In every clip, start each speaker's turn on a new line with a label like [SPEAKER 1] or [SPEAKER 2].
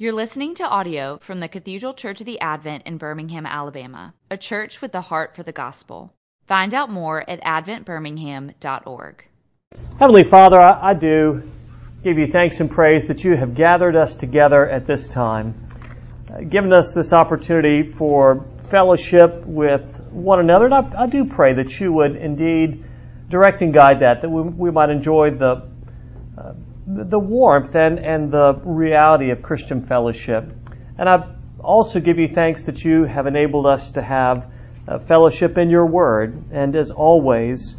[SPEAKER 1] You're listening to audio from the Cathedral Church of the Advent in Birmingham, Alabama, a church with the heart for the gospel. Find out more at adventbirmingham.org.
[SPEAKER 2] Heavenly Father, I, I do give you thanks and praise that you have gathered us together at this time, uh, given us this opportunity for fellowship with one another. And I, I do pray that you would indeed direct and guide that, that we, we might enjoy the the warmth and, and the reality of Christian fellowship. And I also give you thanks that you have enabled us to have uh, fellowship in your word. And as always,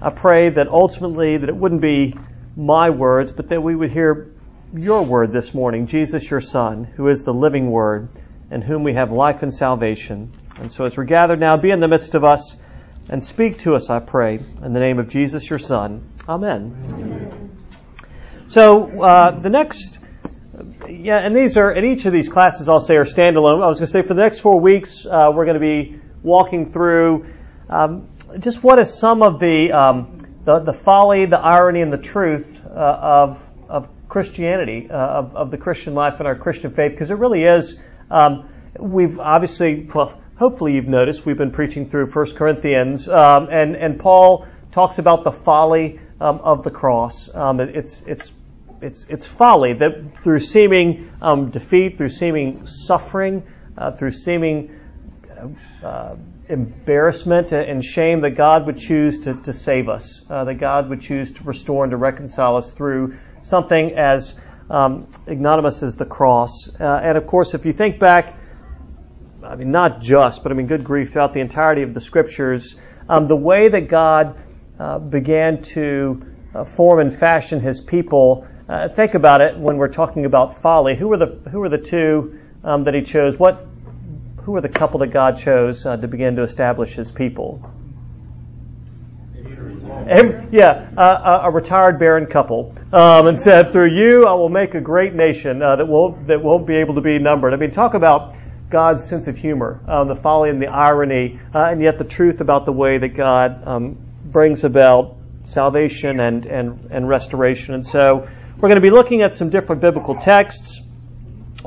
[SPEAKER 2] I pray that ultimately that it wouldn't be my words, but that we would hear your word this morning, Jesus, your Son, who is the living word, in whom we have life and salvation. And so as we're gathered now, be in the midst of us and speak to us, I pray, in the name of Jesus, your Son. Amen. Amen. So uh, the next, yeah, and these are, and each of these classes I'll say are standalone. I was going to say for the next four weeks uh, we're going to be walking through um, just what is some of the, um, the, the folly, the irony, and the truth uh, of of Christianity, uh, of, of the Christian life and our Christian faith, because it really is. Um, we've obviously, well, hopefully you've noticed we've been preaching through 1 Corinthians, um, and and Paul talks about the folly um, of the cross. Um, it's it's it's it's folly that through seeming um, defeat, through seeming suffering, uh, through seeming uh, uh, embarrassment and shame, that God would choose to, to save us, uh, that God would choose to restore and to reconcile us through something as um, ignominious as the cross. Uh, and of course, if you think back, I mean, not just, but I mean, good grief, throughout the entirety of the scriptures, um, the way that God uh, began to uh, form and fashion his people. Uh, think about it when we're talking about folly. Who were the who were the two um, that he chose? What who were the couple that God chose uh, to begin to establish his people? yeah, uh, a retired barren couple, um, and said, "Through you, I will make a great nation uh, that will that won't be able to be numbered." I mean, talk about God's sense of humor, um, the folly and the irony, and yet the truth about the way that God um, brings about salvation and, and, and restoration. And so we're going to be looking at some different biblical texts,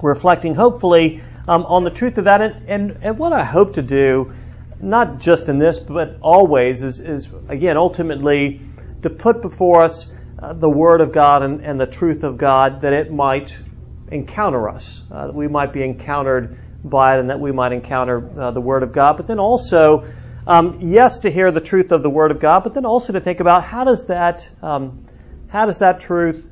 [SPEAKER 2] reflecting hopefully um, on the truth of that. And, and, and what I hope to do, not just in this, but always, is, is again, ultimately to put before us uh, the Word of God and, and, the truth of God that it might encounter us, uh, that we might be encountered by it, and that we might encounter uh, the Word of God, but then also um, yes, to hear the truth of the Word of God, but then also to think about how does that, um, how does that truth,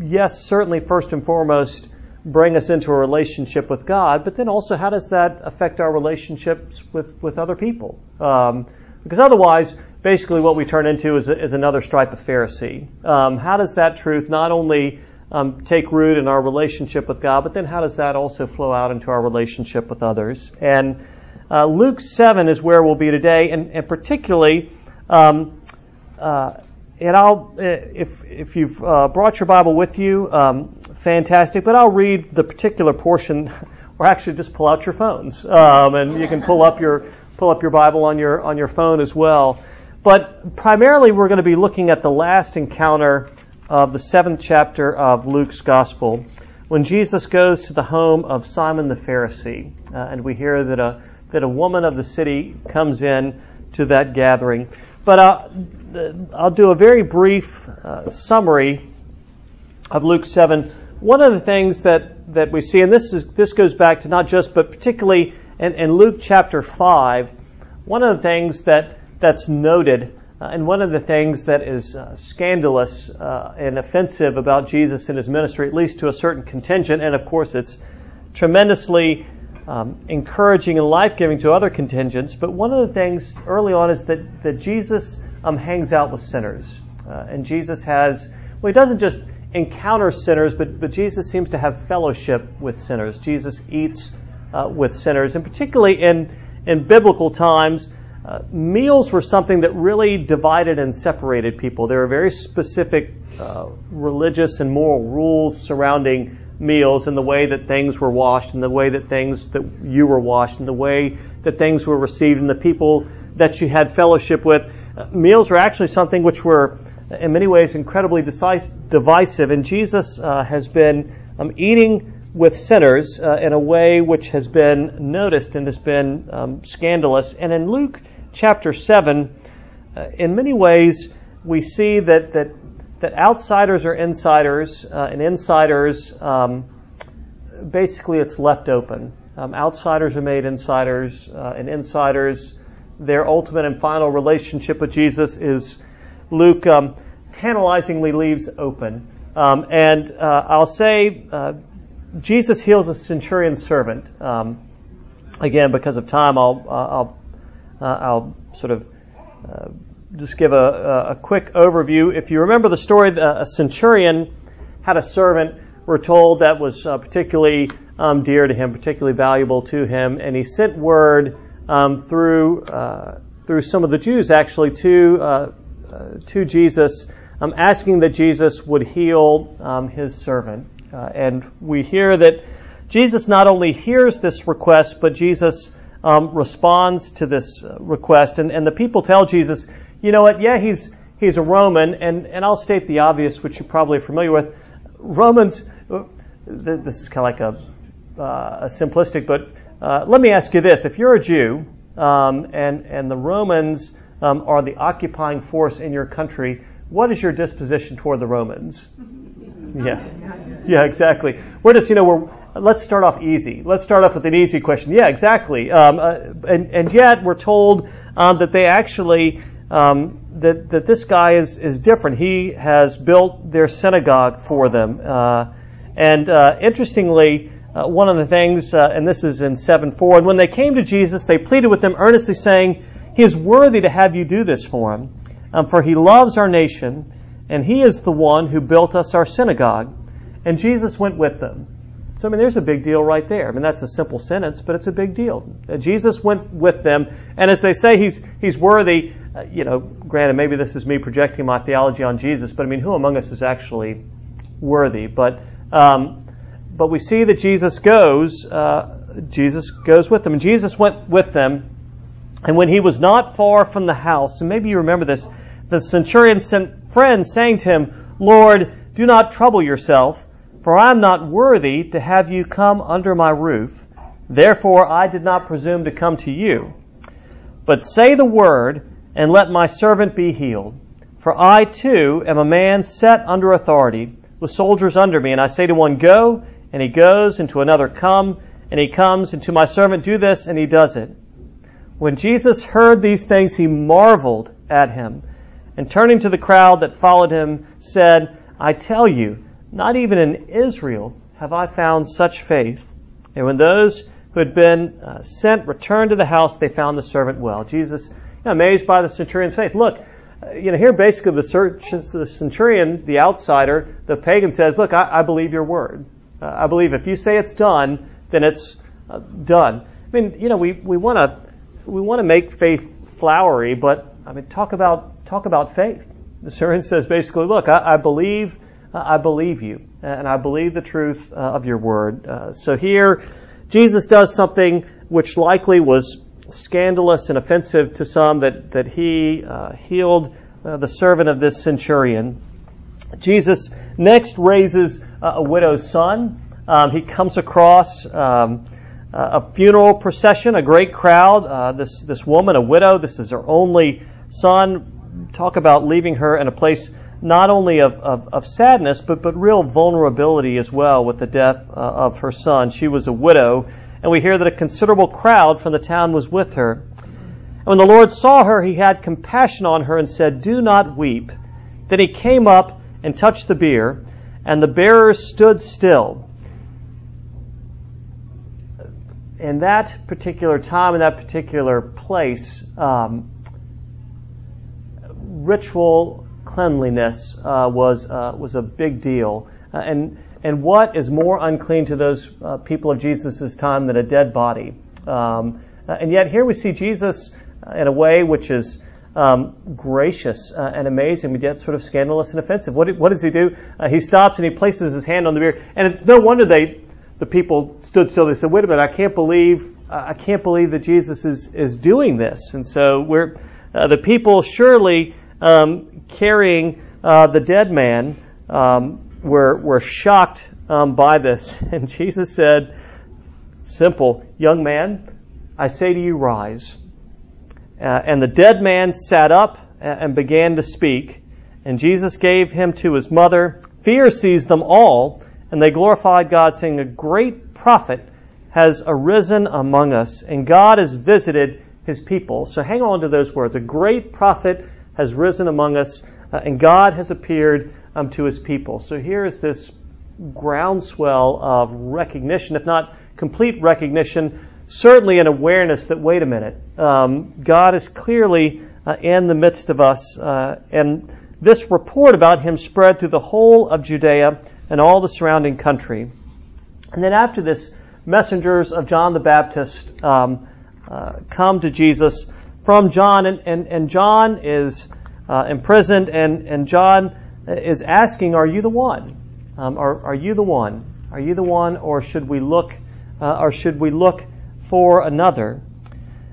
[SPEAKER 2] yes, certainly first and foremost, bring us into a relationship with God, but then also how does that affect our relationships with, with other people? Um, because otherwise, basically what we turn into is, is another stripe of Pharisee. Um, how does that truth not only um, take root in our relationship with God, but then how does that also flow out into our relationship with others? And uh, Luke 7 is where we'll be today, and, and particularly, um, uh, and I'll, uh, if, if you've uh, brought your Bible with you, um, fantastic, but I'll read the particular portion, or actually just pull out your phones, um, and you can pull up your, pull up your Bible on your, on your phone as well. But primarily we're going to be looking at the last encounter of the seventh chapter of Luke's Gospel when Jesus goes to the home of Simon the Pharisee. Uh, and we hear that a that a woman of the city comes in to that gathering. But uh, I'll do a very brief uh, summary of Luke 7. One of the things that, that we see, and this, is, this goes back to not just, but particularly in, in Luke chapter 5, one of the things that, that's noted, uh, and one of the things that is uh, scandalous uh, and offensive about Jesus and his ministry, at least to a certain contingent, and of course it's tremendously um, encouraging and life giving to other contingents. But one of the things early on is that, that Jesus um, hangs out with sinners. Uh, and Jesus has, well, he doesn't just encounter sinners, but, but Jesus seems to have fellowship with sinners. Jesus eats uh, with sinners. And particularly in, in biblical times, uh, meals were something that really divided and separated people. There were very specific uh, religious and moral rules surrounding meals and the way that things were washed and the way that things that you were washed and the way that things were received and the people that you had fellowship with. Meals are actually something which were in many ways incredibly divisive and Jesus uh, has been um, eating with sinners uh, in a way which has been noticed and has been um, scandalous. And in Luke chapter 7, uh, in many ways, we see that, that, that outsiders are insiders, uh, and insiders, um, basically, it's left open. Um, outsiders are made insiders, uh, and insiders, their ultimate and final relationship with Jesus is Luke um, tantalizingly leaves open. Um, and uh, I'll say uh, Jesus heals a centurion servant. Um, again, because of time, I'll I'll uh, I'll sort of uh, just give a, a, quick overview. If you remember the story, a centurion had a servant. We're told that was uh, particularly um, dear to him, particularly valuable to him, and he sent word um, through uh, through some of the Jews actually to to Jesus, um, asking that Jesus would heal um, his servant. Uh, and we hear that Jesus not only hears this request, but Jesus um, responds to this uh, request. And, and the people tell Jesus, you know what, yeah, he's, he's a Roman, and, and I'll state the obvious, which you're probably familiar with. Romans, uh, this is kind of like a, uh, a simplistic, but uh, let me ask you this. If you're a Jew, um, and, and the Romans um, are the occupying force in your country, what is your disposition toward the Romans? Yeah. Yeah, exactly. We're just, you know, we're, let's start off easy. Let's start off with an easy question. Yeah, exactly. Um, uh, and, and yet we're told um, that they actually, um, that, that this guy is, is different. He has built their synagogue for them. Uh, and uh, interestingly, uh, one of the things, uh, and this is in 7 4, and when they came to Jesus, they pleaded with him earnestly, saying, He is worthy to have you do this for him, um, for he loves our nation and he is the one who built us our synagogue. And Jesus went with them. So, I mean, there's a big deal right there. I mean, that's a simple sentence, but it's a big deal. Uh, Jesus went with them, and as they say he's, he's worthy, uh, you know, granted, maybe this is me projecting my theology on Jesus, but I mean, who among us is actually worthy? But, um, but we see that Jesus goes, uh, Jesus goes with them, and Jesus went with them, and when he was not far from the house, and maybe you remember this, the centurion sent friends, saying to him, Lord, do not trouble yourself, for I am not worthy to have you come under my roof. Therefore I did not presume to come to you. But say the word, and let my servant be healed. For I too am a man set under authority, with soldiers under me, and I say to one, Go, and he goes, and to another, Come, and he comes, and to my servant, Do this, and he does it. When Jesus heard these things, he marveled at him and turning to the crowd that followed him, said, I tell you, not even in Israel have I found such faith. And when those who had been uh, sent returned to the house, they found the servant well. Jesus, you know, amazed by the centurion's faith. Look, uh, you know, here basically the, the centurion, the outsider, the pagan says, look, I, I believe your word. Uh, I believe if you say it's done, then it's uh, done. I mean, you know, we, we want to we want to make faith flowery, but I mean, talk about talk about faith. The sermon says basically, look, I, I believe, uh, I believe you, and I believe the truth uh, of your word. Uh, so here, Jesus does something which likely was scandalous and offensive to some that that he uh, healed the servant of this centurion. Jesus next raises a widow's son. Um, he comes across. Um, a funeral procession, a great crowd. Uh, this this woman, a widow, this is her only son, talk about leaving her in a place not only of, of, of sadness, but, but real vulnerability as well with the death uh, of her son. She was a widow, and we hear that a considerable crowd from the town was with her. And when the Lord saw her, he had compassion on her and said, Do not weep. Then he came up and touched the bier, and the bearers stood still. In that particular time, in that particular place, um, ritual cleanliness uh, was uh, was a big deal, uh, and and what is more unclean to those uh, people of Jesus' time than a dead body? Um, uh, and yet here we see Jesus in a way which is um, gracious and amazing, but yet sort of scandalous and offensive. What, what does he do? he stops and he places his hand on the bier, and it's no wonder they the people stood still. They said, "Wait a minute! I can't believe I can't believe that Jesus is is doing this." And so we're the people surely um, carrying uh, the dead man um, were, were shocked um, by this. And Jesus said, Simple, young man, I say to you, rise. Uh, and the dead man sat up and began to speak. And Jesus gave him to his mother. Fear seized them all, and they glorified God, saying, A great prophet has arisen among us, and God has visited his people. So hang on to those words. A great prophet has risen among us, uh, and God has appeared um, to his people. So here is this groundswell of recognition, if not complete recognition, certainly an awareness that, wait a minute, um, God is clearly uh, in the midst of us. Uh, and this report about him spread through the whole of Judea and all the surrounding country. And then after this, messengers of John the Baptist um, uh, come to Jesus from John, and, and, and John is uh, imprisoned, and, and John is asking, Are you the one? Um, are, are you the one? Are you the one, or should we look, uh, or should we look for another?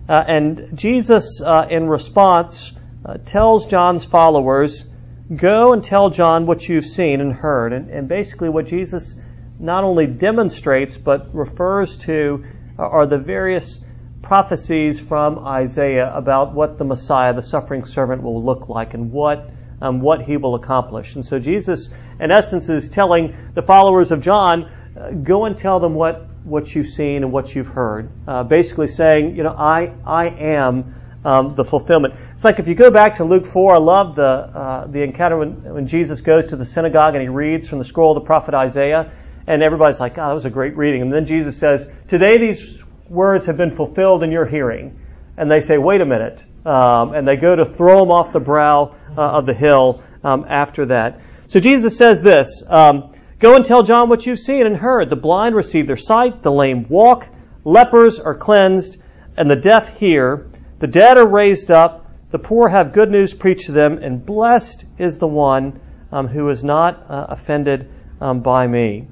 [SPEAKER 2] Uh, and Jesus, uh, in response, uh, tells John's followers, Go and tell John what you've seen and heard. And, and basically, what Jesus not only demonstrates but refers to are the various prophecies from Isaiah about what the Messiah, the suffering servant, will look like and what um, what he will accomplish. And so Jesus, in essence, is telling the followers of John, uh, go and tell them what what you've seen and what you've heard. Uh, basically saying, you know, I I am um, the fulfillment. It's like if you go back to Luke 4, I love the uh, the encounter when, when Jesus goes to the synagogue and he reads from the scroll of the prophet Isaiah, and everybody's like, oh, that was a great reading. And then Jesus says, today these words have been fulfilled in your hearing. And they say, wait a minute. Um, and they go to throw him off the brow uh, of the hill um, after that. So Jesus says this um, Go and tell John what you've seen and heard. The blind receive their sight, the lame walk, lepers are cleansed, and the deaf hear. The dead are raised up, the poor have good news preached to them, and blessed is the one um, who is not uh, offended um, by me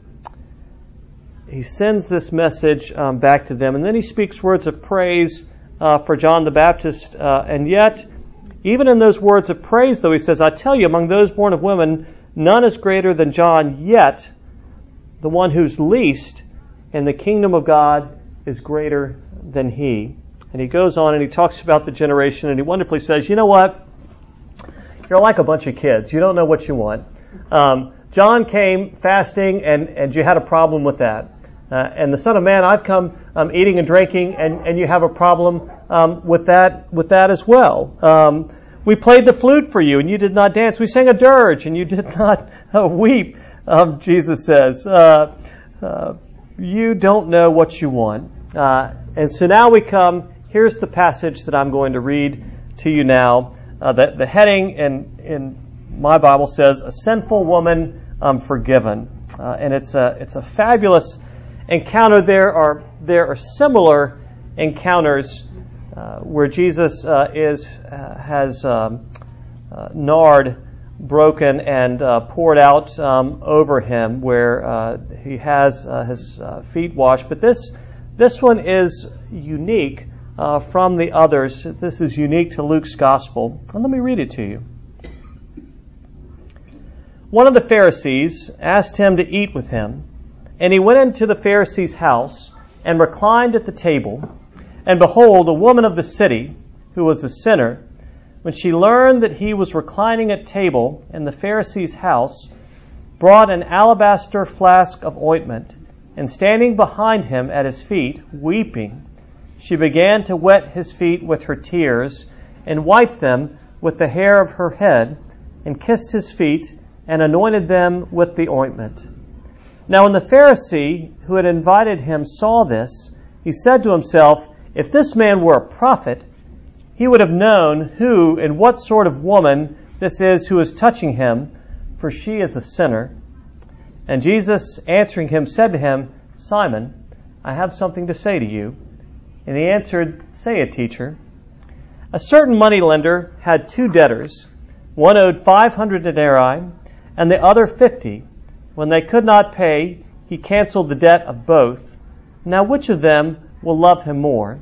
[SPEAKER 2] he sends this message um, back to them, and then he speaks words of praise uh, for John the Baptist. Uh, and yet, even in those words of praise, though, he says, I tell you, among those born of women, none is greater than John, yet the one who's least in the kingdom of God is greater than he. And he goes on and he talks about the generation, and he wonderfully says, You know what? You're like a bunch of kids. You don't know what you want. Um, John came fasting, and, and you had a problem with that. Uh, and the Son of Man, I've come um, eating and drinking, and, and you have a problem um, with that with that as well. Um, we played the flute for you, and you did not dance. We sang a dirge, and you did not uh, weep. Um, Jesus says, uh, uh, "You don't know what you want." Uh, and so now we come. Here's the passage that I'm going to read to you now. Uh, the, the heading in in my Bible says, "A sinful woman um, forgiven," and it's a it's a fabulous encounter there are there are similar encounters uh, where Jesus uh, is uh, has um, uh, nard broken and uh, poured out um, over him, where he has his feet washed. But this this one is unique from the others. This is unique to Luke's gospel. And let me read it to you. One of the Pharisees asked him to eat with him. And he went into the Pharisee's house and reclined at the table. And behold, a woman of the city, who was a sinner, when she learned that he was reclining at table in the Pharisee's house, brought an alabaster flask of ointment, and standing behind him at his feet, weeping, she began to wet his feet with her tears, and wiped them with the hair of her head, and kissed his feet, and anointed them with the ointment. Now, when the Pharisee who had invited him saw this, he said to himself, If this man were a prophet, he would have known who and what sort of woman this is who is touching him, for she is a sinner. And Jesus, answering him, said to him, Simon, I have something to say to you. And he answered, Say it, teacher. A certain moneylender had two debtors. One owed 500 denarii, and the other 50. When they could not pay, he canceled the debt of both. Now which of them will love him more?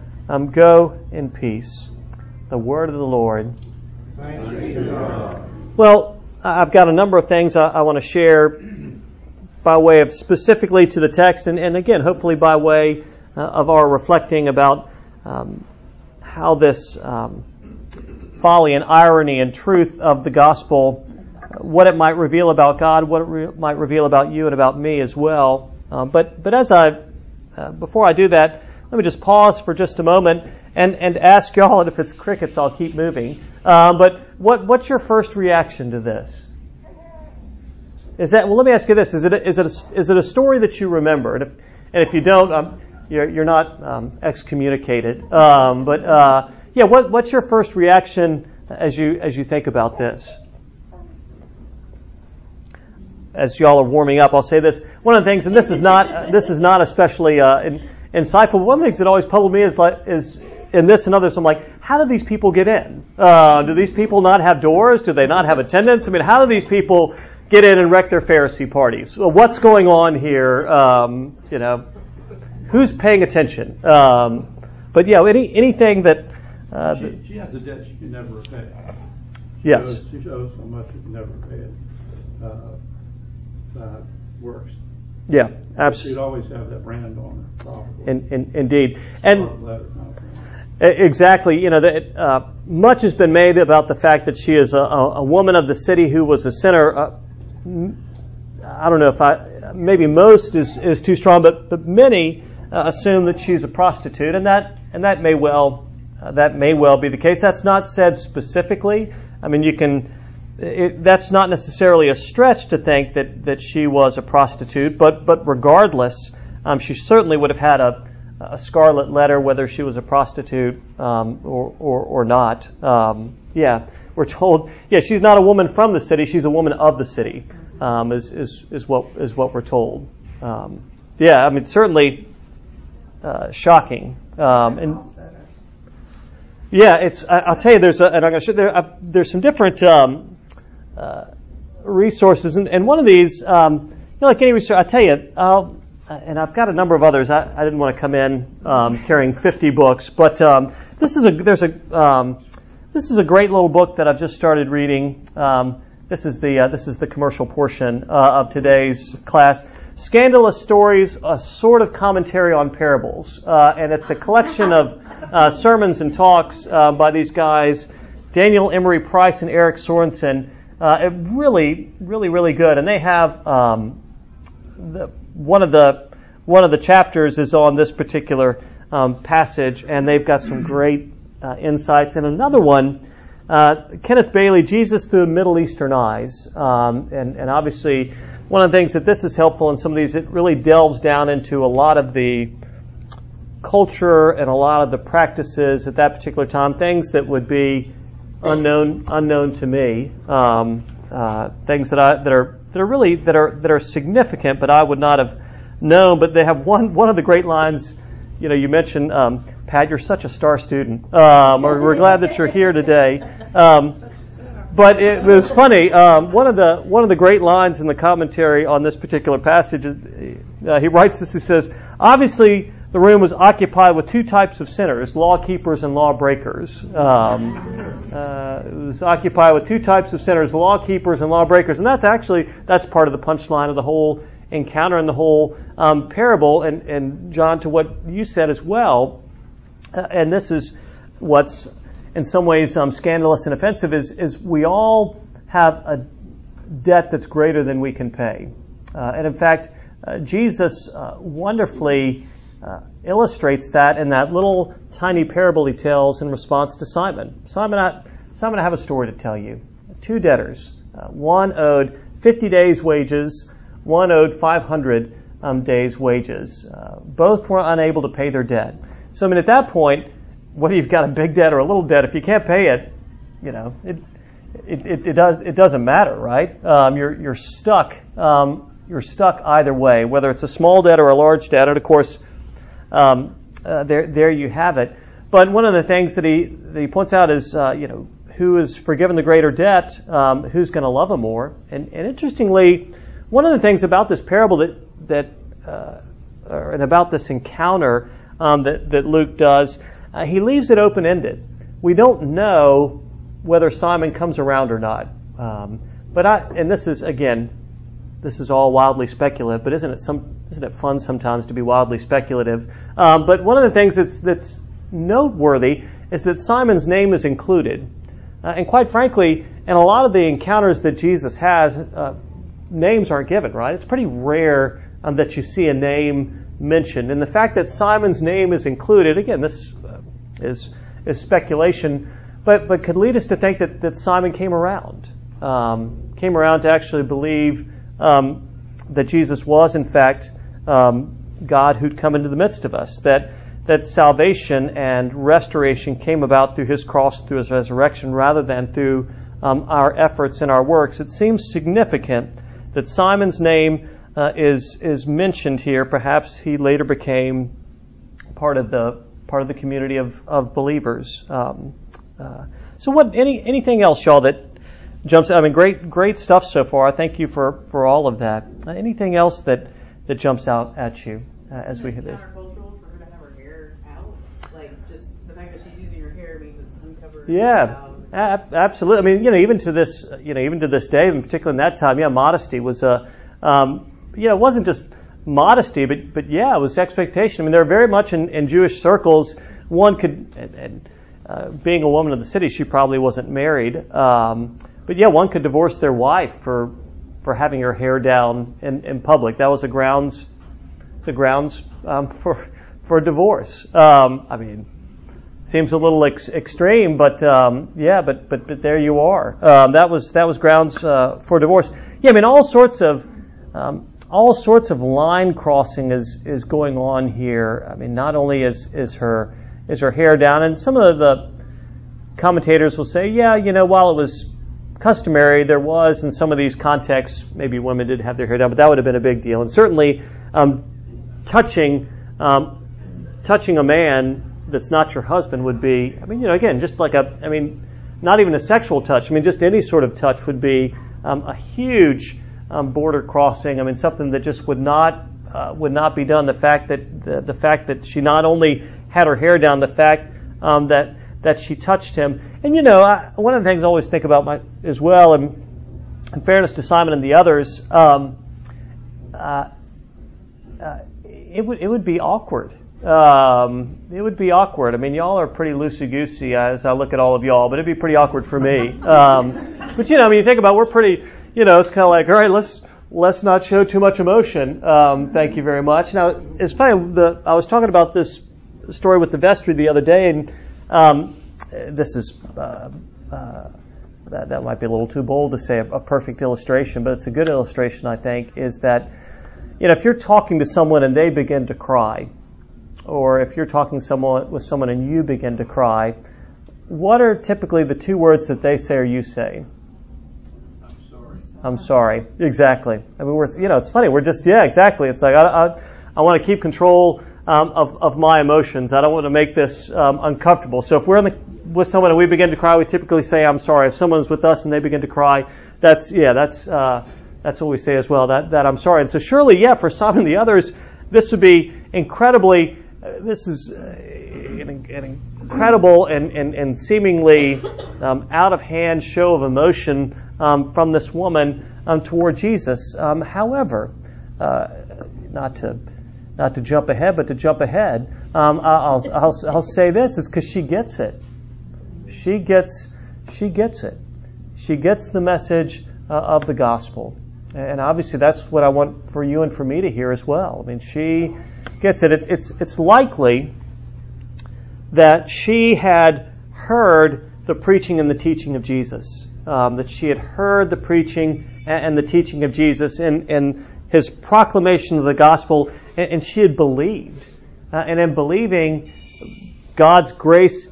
[SPEAKER 2] Um, go in peace. The word of the Lord. Well, I've got a number of things I, I want to share by way of specifically to the text, and, and again, hopefully by way uh, of our reflecting about um, how this um, folly and irony and truth of the gospel, what it might reveal about God, what it re- might reveal about you and about me as well. Uh, but but as I uh, before I do that, let me just pause for just a moment and, and ask y'all, and if it's crickets, I'll keep moving. Um, but what, what's your first reaction to this? Is that, well, let me ask you this. Is it a, is it a, is it a story that you remember? And if, and if you don't, um, you're, you're not um, excommunicated. Um, but, uh, yeah, what, what's your first reaction as you, as you think about this? As y'all are warming up, I'll say this. One of the things, and this is not, this is not especially, uh, insightful. One of the things that always puzzled me is like is in this and others. I'm like, how do these people get in? Uh, do these people not have doors? Do they not have attendants? I mean, how do these people get in and wreck their Pharisee parties? Well, what's going on here? Um, you know, who's paying attention? Um, but yeah, any anything that.
[SPEAKER 3] Uh, she, she, has a debt she can never repay.
[SPEAKER 2] Yes.
[SPEAKER 3] She owes, she owes so much she can never repay it. Uh, that works.
[SPEAKER 2] Yeah, absolutely.
[SPEAKER 3] She'd always have that brand on her, probably.
[SPEAKER 2] In, in, indeed, and exactly, you know, that, uh, much has been made about the fact that she is a, a woman of the city who was a sinner. Uh, I don't know if I maybe most is, is too strong, but but many uh, assume that she's a prostitute, and that and that may well uh, that may well be the case. That's not said specifically. I mean, you can it, that's not necessarily a stretch to think that, that she was a prostitute, but, but regardless, um, she certainly would have had a, a scarlet letter whether she was a prostitute um, or, or, or, not. Um, yeah, we're told, yeah, she's not a woman from the city, she's a woman of the city, um, is, is, is, what, is what we're told. Um, yeah, I mean, certainly uh, shocking. Um, and yeah, it's. I, will tell you, there's a, and I'm going to show there. Uh, there's some different um, uh, resources, and, and, one of these, um, you know, like any resource, I tell you, I'll, and I've got a number of others. I, I didn't want to come in um, carrying 50 books, but um, this is a there's a um, this is a great little book that I've just started reading. Um, this is the uh, this is the commercial portion uh, of today's class. Scandalous Stories, a sort of commentary on parables, uh, and it's a collection of uh, sermons and talks uh, by these guys, Daniel Emery Price and Eric Sorensen. Uh, really, really, really good. And they have um, the, one of the one of the chapters is on this particular um, passage, and they've got some great uh, insights. And another one, uh, Kenneth Bailey, Jesus through Middle Eastern eyes, um, and, and obviously one of the things that this is helpful in some of these, it really delves down into a lot of the culture and a lot of the practices at that particular time, things that would be unknown unknown to me. Um, uh, things that I that are that are really that are that are significant, but I would not have known. But they have one one of the great lines. You know, you mentioned um, Pat. You're such a star student. Um, we're glad that you're here today. Um, but it was funny. Um, one of the one of the great lines in the commentary on this particular passage, uh, he writes this. He says, "Obviously, the room was occupied with two types of sinners, law keepers and law breakers. Um, uh, it was occupied with two types of sinners, law keepers and law breakers. And that's actually, that's part of the punchline of the whole encounter and the whole um, parable. And, and John, to what you said as well, uh, and this is what's in some ways um, scandalous and offensive, is, is we all have a debt that's greater than we can pay. Uh, and in fact, uh, Jesus uh, wonderfully uh, illustrates that in that little tiny parable he tells in response to Simon. Simon, I, Simon, I have a story to tell you. Two debtors. Uh, one owed 50 days' wages, one owed 500 um, days' wages. Uh, both were unable to pay their debt. So, I mean, at that point, whether you've got a big debt or a little debt, if you can't pay it, you know, it, it, it, it does, it doesn't matter, right? Um, you're, you're stuck, um, you're stuck either way, whether it's a small debt or a large debt. And of course, um, uh, there, there you have it. But one of the things that he, that he points out is, uh, you know, who is forgiven the greater debt, um, who's going to love him more. And, and, interestingly, one of the things about this parable that, that uh, and about this encounter um, that, that Luke does, uh, he leaves it open ended. We don't know whether Simon comes around or not. Um, but I, and this is again, this is all wildly speculative. But isn't it some, isn't it fun sometimes to be wildly speculative? Um, but one of the things that's that's noteworthy is that Simon's name is included. Uh, and quite frankly, in a lot of the encounters that Jesus has, uh, names aren't given, right? It's pretty rare um, that you see a name mentioned. And the fact that Simon's name is included, again, this uh, is, is speculation, but, but could lead us to think that, that Simon came around, um, came around to actually believe um, that Jesus was, in fact, um, God who'd come into the midst of us, that that salvation and restoration came about through his cross, through his resurrection, rather than through um, our efforts and our works. It seems significant that Simon's name uh, is is mentioned here. Perhaps he later became part of the part of the community of of believers. Um, uh, so, what any anything else, y'all, that jumps? I mean, great great stuff so far. Thank you for for all of that. Uh, anything else that that jumps out at you uh, as we hit this? Yeah, absolutely. I mean, you know, even to this, you know, even to this day, and particularly in that time, yeah, modesty was a, um, you know, it wasn't just modesty, but but yeah, it was expectation. I mean, there are very much in, in Jewish circles, one could, and, and uh, being a woman of the city, she probably wasn't married, um, but yeah, one could divorce their wife for for having her hair down in, in public. That was the grounds, the grounds um, for for divorce. Um, I mean, seems a little ex- extreme, but um, yeah, but, but but there you are. Um, that was that was grounds uh, for divorce. Yeah, I mean all sorts of um, all sorts of line crossing is is going on here. I mean, not only is is her is her hair down, and some of the commentators will say, yeah, you know, while it was customary, there was in some of these contexts maybe women did have their hair down, but that would have been a big deal, and certainly um, touching um, touching a man that's not your husband would be, I mean, you know, again, just like a, I mean, not even a sexual touch. I mean, just any sort of touch would be um, a huge um, border crossing. I mean, something that just would not uh, would not be done. The fact that the, the, fact that she not only had her hair down, the fact um, that that she touched him, and you know, I, one of the things I always think about my, as well, and in fairness to Simon and the others, um, uh, uh, it would it would be awkward um, it would be awkward. I mean, y'all are pretty loosey goosey as I look at all of y'all, but it'd be pretty awkward for me. Um, but you know, I mean, you think about, it, we're pretty, you know, it's kind of like, all right, let's let's not show too much emotion. Um, thank you very much. Now, it's funny. The, I was talking about this story with the vestry the other day, and um, this is. Uh, uh, that, that might be a little too bold to say a, a perfect illustration, but it's a good illustration, I think, is that, you know, if you're talking to someone and they begin to cry, or if you're talking someone, with someone and you begin to cry, what are typically the two words that they say or you say?
[SPEAKER 3] I'm sorry.
[SPEAKER 2] I'm sorry. Exactly. I mean, we're, you know, it's funny. We're just, yeah, exactly. It's like, I, I, I want to keep control um, of, of my emotions. I don't want to make this um, uncomfortable. So if we're the, with someone and we begin to cry, we typically say, I'm sorry. If someone's with us and they begin to cry, that's, yeah, that's, uh, that's what we say as well, that, that I'm sorry. And so surely, yeah, for Simon and the others, this would be incredibly this is uh, an, an incredible and, and, and seemingly um, out of hand show of emotion um, from this woman um, toward Jesus. Um, however, uh, not to not to jump ahead, but to jump ahead, um, I'll, I'll, I'll say this: it's because she gets it. She gets she gets it. She gets the message uh, of the gospel. And obviously, that's what I want for you and for me to hear as well. I mean, she gets it. It's, it's likely that she had heard the preaching and the teaching of Jesus. Um, that she had heard the preaching and the teaching of Jesus and, and his proclamation of the gospel, and, and she had believed. Uh, and in believing, God's grace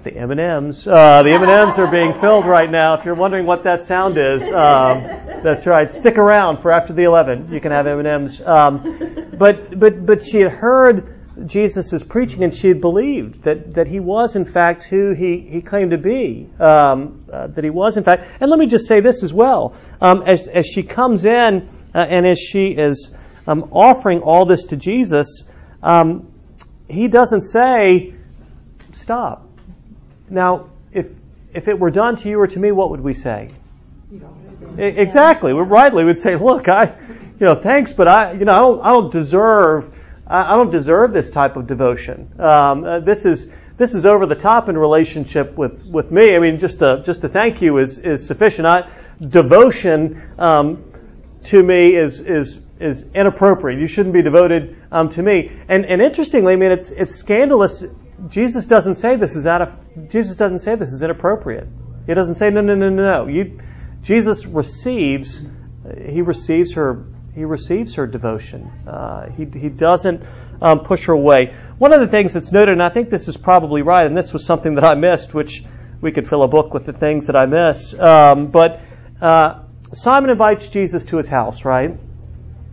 [SPEAKER 2] it's the M and M's. Uh, the M and M's are being filled right now. If you're wondering what that sound is, um, that's right. Stick around for after the 11. You can have M and M's. Um, but but but she had heard Jesus' preaching and she had believed that that he was in fact who he he claimed to be. Um, uh, that he was in fact. And let me just say this as well. Um, as as she comes in uh, and as she is um, offering all this to Jesus, um, he doesn't say stop now, if if it were done to you or to me, what would we say? Exactly. We rightly would say, "Look, I, you know, thanks, but I, you know, I don't, I don't deserve, I don't deserve this type of devotion. Um, uh, this is this is over the top in relationship with with me. I mean, just to just to thank you is is sufficient. I, devotion um, to me is is is inappropriate. You shouldn't be devoted um, to me. And and interestingly, I mean, it's it's scandalous Jesus doesn't say this is out of Jesus doesn't say this is inappropriate. He doesn't say no no no no no. You, Jesus receives he receives her he receives her devotion. Uh, he he doesn't um, push her away. One of the things that's noted, and I think this is probably right, and this was something that I missed, which we could fill a book with the things that I miss. Um, but uh, Simon invites Jesus to his house, right?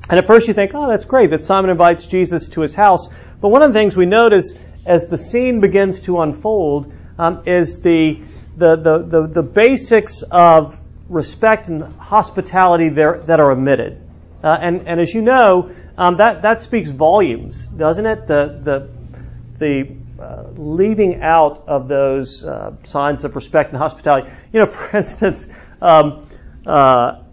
[SPEAKER 2] And at first you think, oh, that's great that Simon invites Jesus to his house. But one of the things we notice as the scene begins to unfold um, is the, the, the, the, the basics of respect and hospitality there, that are omitted. Uh, and, and as you know, um, that, that speaks volumes, doesn't it? The, the, the uh, leaving out of those uh, signs of respect and hospitality. You know, for instance, um, uh,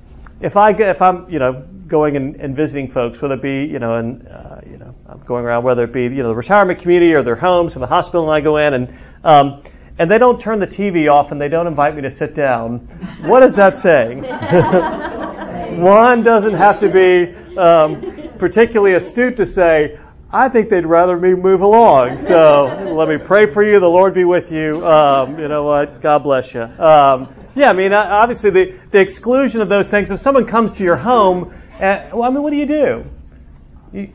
[SPEAKER 2] if I if I'm you know going and, and visiting folks, whether it be you know and uh, you know I'm going around whether it be you know the retirement community or their homes or the hospital, and I go in and um, and they don't turn the TV off and they don't invite me to sit down. What is that saying? One doesn't have to be um, particularly astute to say, I think they'd rather me move along. So let me pray for you. The Lord be with you. Um, you know what? God bless you. Um, yeah, I mean, obviously the, the exclusion of those things. If someone comes to your home, uh, well, I mean, what do you do? You,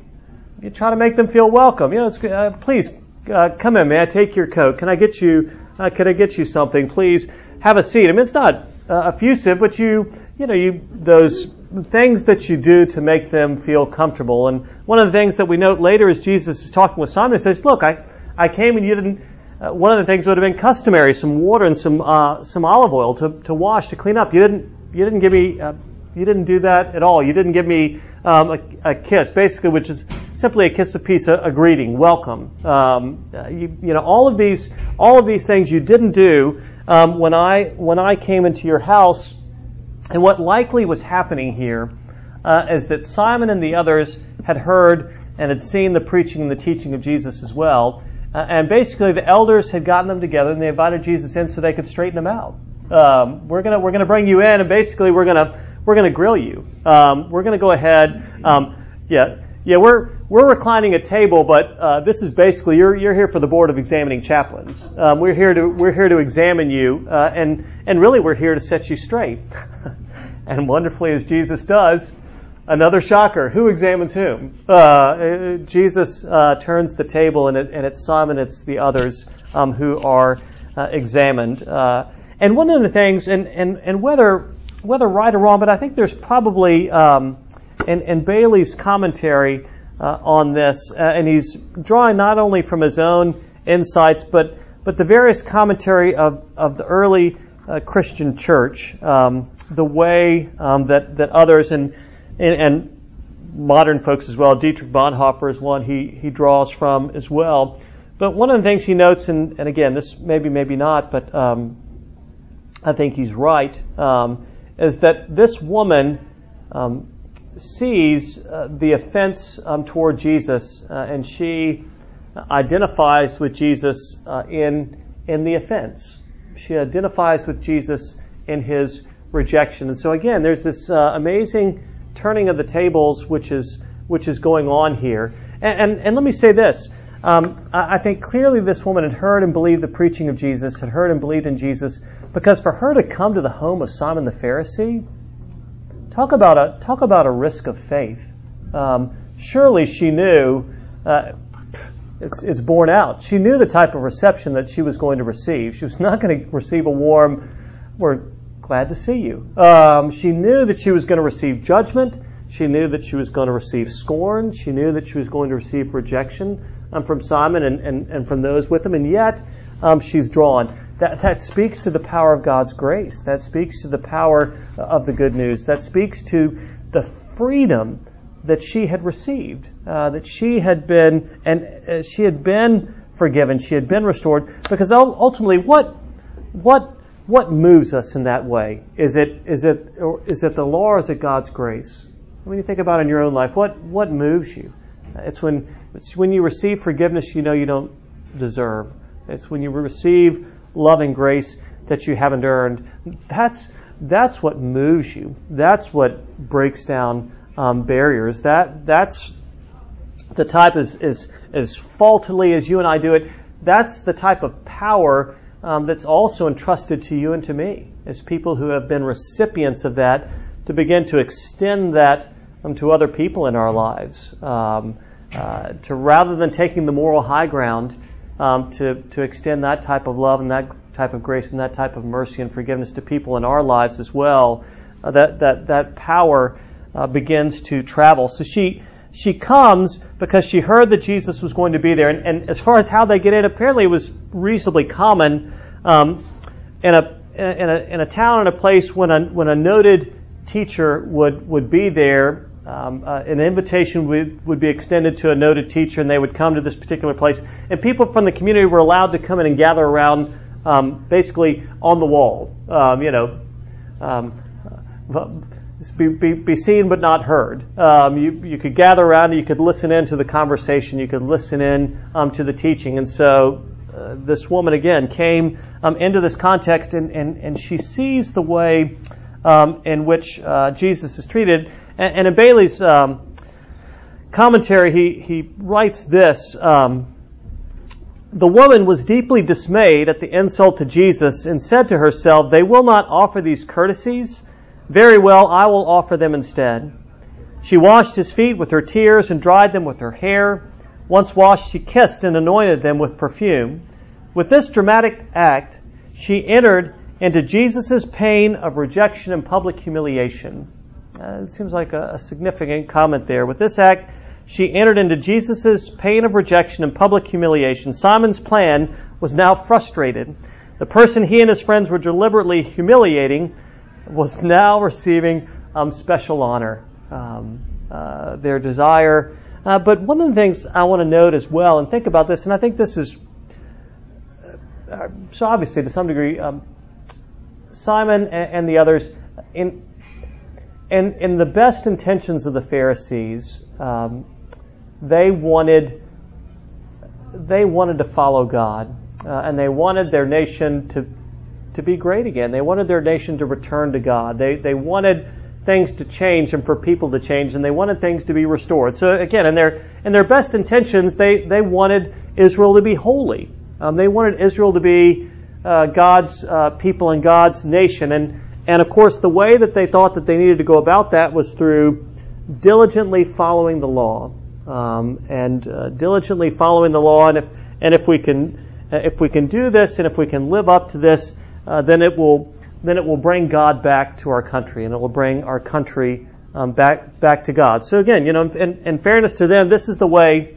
[SPEAKER 2] you try to make them feel welcome. You know, it's, uh, please uh, come in. May I take your coat? Can I get you? Uh, can I get you something? Please have a seat. I mean, it's not uh, effusive, but you, you know, you those things that you do to make them feel comfortable. And one of the things that we note later is Jesus is talking with Simon. He says, "Look, I, I came and you didn't." Uh, one of the things would have been customary: some water and some uh, some olive oil to, to wash to clean up. You didn't you didn't give me uh, you didn't do that at all. You didn't give me um, a, a, kiss, basically, which is simply a kiss of peace, a, a greeting, welcome. Um, uh, you, you, know, all of these, all of these things you didn't do um, when I when I came into your house. And what likely was happening here uh, is that Simon and the others had heard and had seen the preaching and the teaching of Jesus as well. Uh, and basically, the elders had gotten them together and they invited Jesus in so they could straighten them out. Um, we're gonna we're gonna bring you in, and basically we're gonna we're to grill you. Um, we're to go ahead. Um, yeah, yeah, we're we're reclining a table, but uh, this is basically you're you're here for the board of examining chaplains. Um, we're here to we're here to examine you, uh, and and really we're here to set you straight. and wonderfully, as Jesus does, another shocker. Who examines whom? Uh, Jesus uh, turns the table, and, it, and it's Simon, it's the others um, who are uh, examined. Uh, and one of the things, and, and, and whether whether right or wrong, but I think there's probably, um, in, in, Bailey's commentary uh, on this, uh, and he's drawing not only from his own insights, but, but the various commentary of, of the early uh, Christian church, um, the way um, that, that others, and, and, and, modern folks as well, Dietrich Bonhoeffer is one he, he draws from as well. But one of the things he notes, and, and again, this maybe, maybe not, but um, I think he's right um, is that this woman um, sees uh, the offense um, toward Jesus, uh, and she identifies with Jesus uh, in in the offense. She identifies with Jesus in his rejection. And so again, there's this uh, amazing turning of the tables which is which is going on here. And, and, and let me say this. Um, I, think clearly this woman had heard and believed the preaching of Jesus, had heard and believed in Jesus, because for her to come to the home of Simon the Pharisee, talk about a talk about a risk of faith. Um, surely she knew uh, it's, it's borne out. She knew the type of reception that she was going to receive. She was not going to receive a warm, "We're glad to see you." Um, she knew that she was going to receive judgment. She knew that she was going to receive scorn. She knew that she was going to receive rejection um, from Simon and, and, and from those with him. And yet, um, she's drawn. That, that speaks to the power of God's grace. That speaks to the power of the good news. That speaks to the freedom that she had received, uh, that she had been and uh, she had been forgiven, she had been restored. Because ultimately, what what what moves us in that way? Is it is it is it the law or is it God's grace? When you think about in your own life, what what moves you? It's when it's when you receive forgiveness you know you don't deserve. It's when you receive loving grace that you haven't earned. That's that's what moves you. That's what breaks down um, barriers. That that's the type as, as as faultily as you and I do it. That's the type of power um, that's also entrusted to you and to me as people who have been recipients of that to begin to extend that um, to other people in our lives. Um, uh, to rather than taking the moral high ground, um, to to extend that type of love and that type of grace and that type of mercy and forgiveness to people in our lives as well. Uh, that that that power uh, begins to travel. So she she comes because she heard that Jesus was going to be there. And, and as far as how they get in, apparently it was reasonably common um, in a in a in a town and a place when a when a noted teacher would would be there. Um, uh, an invitation would, would be extended to a noted teacher, and they would come to this particular place. And people from the community were allowed to come in and gather around, um, basically on the wall. Um, you know, um, be, be, be, seen but not heard. Um, you, you could gather around, you could listen in to the conversation, you could listen in um, to the teaching. And so uh, this woman again came um, into this context and, and, and she sees the way um, in which uh, Jesus is treated. And, and in Bailey's um, commentary, he, he writes this. Um, the woman was deeply dismayed at the insult to Jesus and said to herself, They will not offer these courtesies very well, I will offer them instead. She washed his feet with her tears and dried them with her hair. Once washed, she kissed and anointed them with perfume. With this dramatic act, she entered into Jesus' pain of rejection and public humiliation. Uh, it seems like a, a significant comment there. With this act, she entered into Jesus' pain of rejection and public humiliation. Simon's plan was now frustrated. The person he and his friends were deliberately humiliating was now receiving um, special honor, um, uh, their desire. Uh, but one of the things I want to note as well, and think about this, and I think this is uh, so obviously to some degree, um, Simon and, and, the others, in, in in the best intentions of the Pharisees, um, they wanted they wanted to follow God, uh, and they wanted their nation to to be great again. They wanted their nation to return to God. They, they wanted things to change and for people to change, and they wanted things to be restored. So again, in their in their best intentions, they they wanted Israel to be holy. Um, they wanted Israel to be uh, God's uh, people and God's nation, and and of course, the way that they thought that they needed to go about that was through diligently following the law, um, and uh, diligently following the law. And if and if we can if we can do this, and if we can live up to this, uh, then it will then it will bring God back to our country, and it will bring our country um, back back to God. So again, you know, in, in, fairness to them, this is the way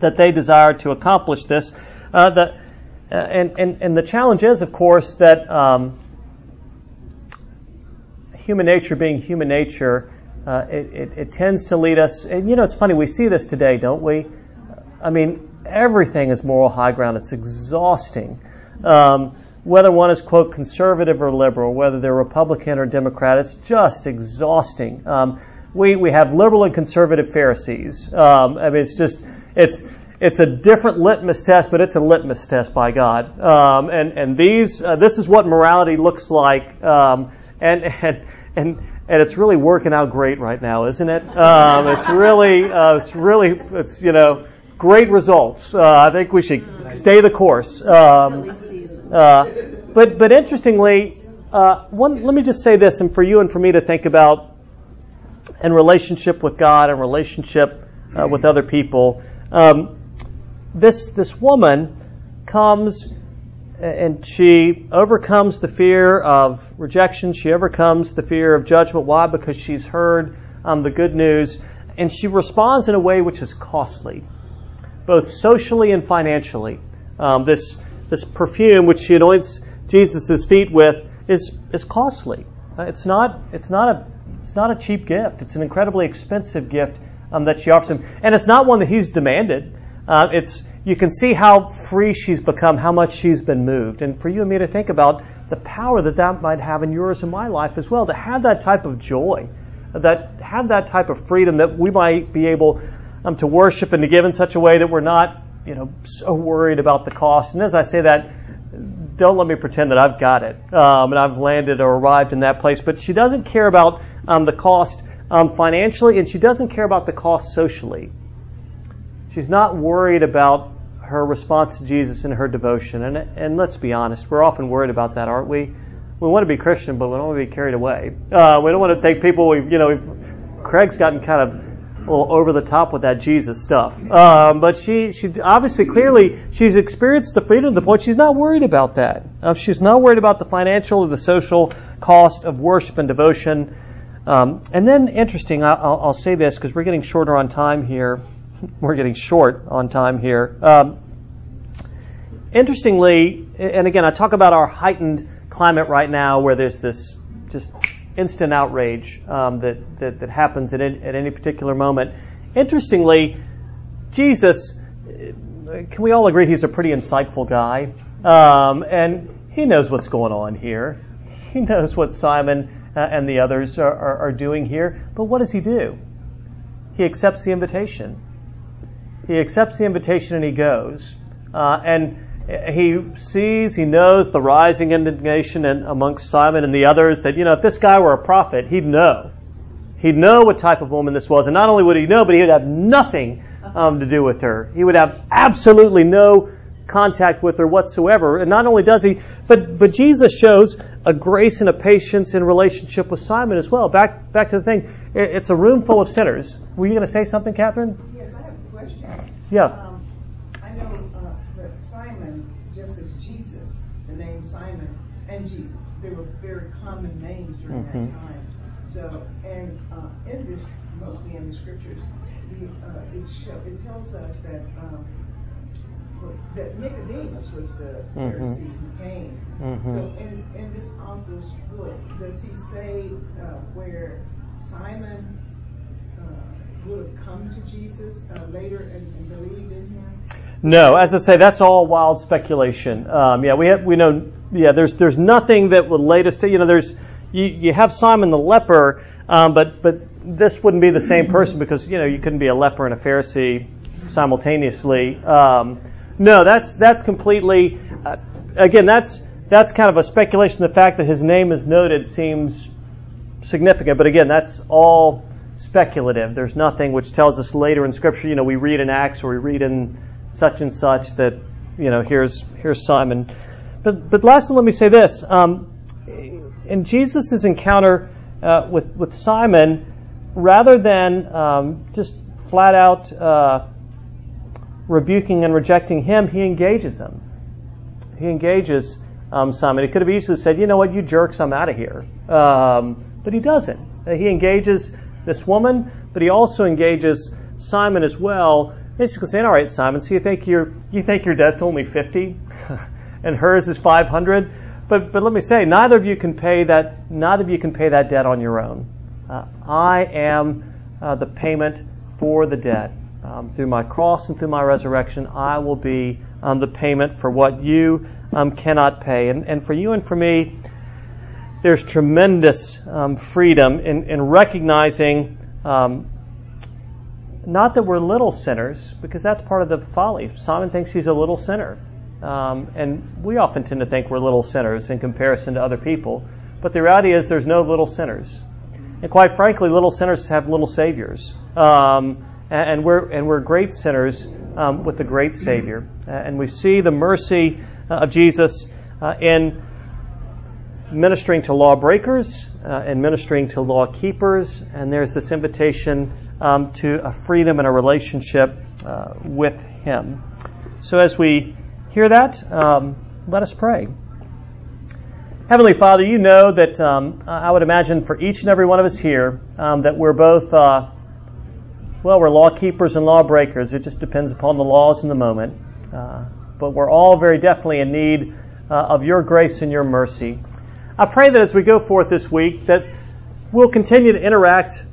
[SPEAKER 2] that they desire to accomplish this. Uh, the, uh, and, and and the challenge is, of course, that um, human nature, being human nature, uh, it, it, it tends to lead us. And you know, it's funny we see this today, don't we? I mean, everything is moral high ground. It's exhausting. Um, whether one is, quote, conservative or liberal, whether they're Republican or Democrat, it's just exhausting. Um, we, we have liberal and conservative Pharisees. Um, I mean, it's just, it's, it's a different litmus test, but it's a litmus test by God. Um, and, and these, uh, this is what morality looks like. Um, and, and, and, and it's really working out great right now, isn't it? Um, it's really, uh, it's really, it's you know, great results. Uh, I think we should stay the course. Um, uh, but but interestingly, uh, one, let me just say this, and for you and for me to think about in relationship with God and relationship uh, with other people. Um, this this woman comes and she overcomes the fear of rejection. She overcomes the fear of judgment. Why? Because she's heard um, the good news, and she responds in a way which is costly, both socially and financially. Um, this this perfume which she anoints Jesus' feet with is is costly. Uh, it's not it's not a it's not a cheap gift. It's an incredibly expensive gift um, that she offers him, and it's not one that he's demanded. Uh, it's you can see how free she's become, how much she's been moved, and for you and me to think about the power that that might have in yours and my life as well. To have that type of joy, that have that type of freedom that we might be able um, to worship and to give in such a way that we're not, you know, so worried about the cost. And as I say that, don't let me pretend that I've got it um, and I've landed or arrived in that place. But she doesn't care about um, the cost um, financially, and she doesn't care about the cost socially. She's not worried about her response to Jesus and her devotion. And, and let's be honest, we're often worried about that, aren't we? We want to be Christian, but we don't want to be carried away. Uh, we don't want to take people, we've, you know, we've, Craig's gotten kind of little over the top with that Jesus stuff. Um, but she, she obviously, clearly, she's experienced the freedom to the point she's not worried about that. Uh, she's not worried about the financial or the social cost of worship and devotion. Um, and then, interesting, I'll, I'll say this because we're getting shorter on time here. We're getting short on time here. Um, interestingly, and again, I talk about our heightened climate right now where there's this just instant outrage um, that, that, that, happens at, at any particular moment. Interestingly, Jesus, can we all agree he's a pretty insightful guy? Um, and he knows what's going on here. He knows what Simon uh, and the others are, are, are doing here. But what does he do? He accepts the invitation. He accepts the invitation and he goes. Uh, and he sees, he knows the rising indignation in, amongst Simon and the others that, you know, if this guy were a prophet, he'd know. He'd know what type of woman this was. And not only would he know, but he would have nothing um, to do with her. He would have absolutely no contact with her whatsoever. And not only does he, but, but Jesus shows a grace and a patience in relationship with Simon as well. Back, back to the thing. It's a room full of sinners. Were you going to say something, Catherine?
[SPEAKER 4] Yes, I have a question.
[SPEAKER 2] Yeah.
[SPEAKER 4] Common names during mm-hmm. that time. So, and uh, in this, mostly in the scriptures, the, uh, it, show, it tells us that um, that Nicodemus was the mm-hmm. Pharisee who came. Mm-hmm. So in, in this author's book, does he say uh, where Simon uh, would have come to Jesus uh, later and, and, believed in him?
[SPEAKER 2] No, as I say, that's all wild speculation. Um, yeah, we have, we know. Yeah, there's there's nothing that would lead us to. You know, there's you, you have Simon the leper, um, but but this wouldn't be the same person because you know you couldn't be a leper and a Pharisee simultaneously. Um, no, that's that's completely. Uh, again, that's that's kind of a speculation. The fact that his name is noted seems significant, but again, that's all speculative. There's nothing which tells us later in Scripture. You know, we read in Acts or we read in such and such that you know here's here's Simon. But but lastly, let me say this. Um, in Jesus' encounter uh, with with Simon, rather than um, just flat out. Uh, rebuking and rejecting him, he engages him. He engages um, Simon. He could have easily said, you know what, you jerks, I'm out of here. Um, but he doesn't. He engages this woman, but he also engages Simon as well, basically saying, all right, Simon, so you think, your you think your debt's only 50 and hers is 500? But, but let me say, neither of you can pay that, neither of you can pay that debt on your own. Uh, I am uh, the payment for the debt um, through my cross and through my resurrection, I will be um, the payment for what you um, cannot pay. And, and for you and for me, there's tremendous um, freedom in, in recognizing um, not that we're little sinners, because that's part of the folly. Simon thinks he's a little sinner. Um, and we often tend to think we're little sinners in comparison to other people. But the reality is, there's no little sinners. And quite frankly, little sinners have little saviors. Um, and, we're, and we're great sinners um, with a great Savior. And we see the mercy uh, of Jesus uh, in ministering to lawbreakers uh, and ministering to law keepers. And there's this invitation um, to a freedom and a relationship uh, with Him. So as we hear that, um, let us pray. Heavenly Father, you know that um, I would imagine for each and every one of us here um, that we're both, uh, well, we're law keepers and lawbreakers. It just depends upon the laws in the moment. Uh, but we're all very definitely in need uh, of your grace and your mercy. I pray that as we go forth this week, that we'll continue to interact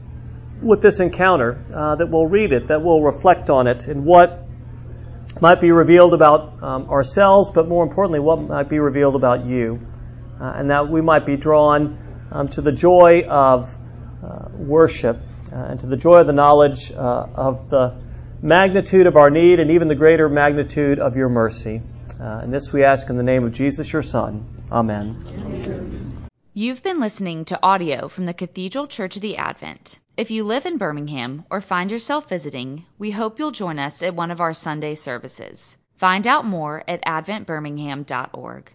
[SPEAKER 2] with this encounter, uh, that we'll read it, that we'll reflect on it, and what might be revealed about um, ourselves, but more importantly, what might be revealed about you uh, and that we might be drawn um, to the joy of uh, worship uh, and to the joy of the knowledge uh, of the magnitude of our need and even the greater magnitude of your mercy. Uh, and this we ask in the name of Jesus, your Son. Amen.
[SPEAKER 1] You've been listening to audio from the Cathedral Church of the Advent. If you live in Birmingham or find yourself visiting, we hope you'll join us at one of our Sunday services. Find out more at adventbirmingham.org.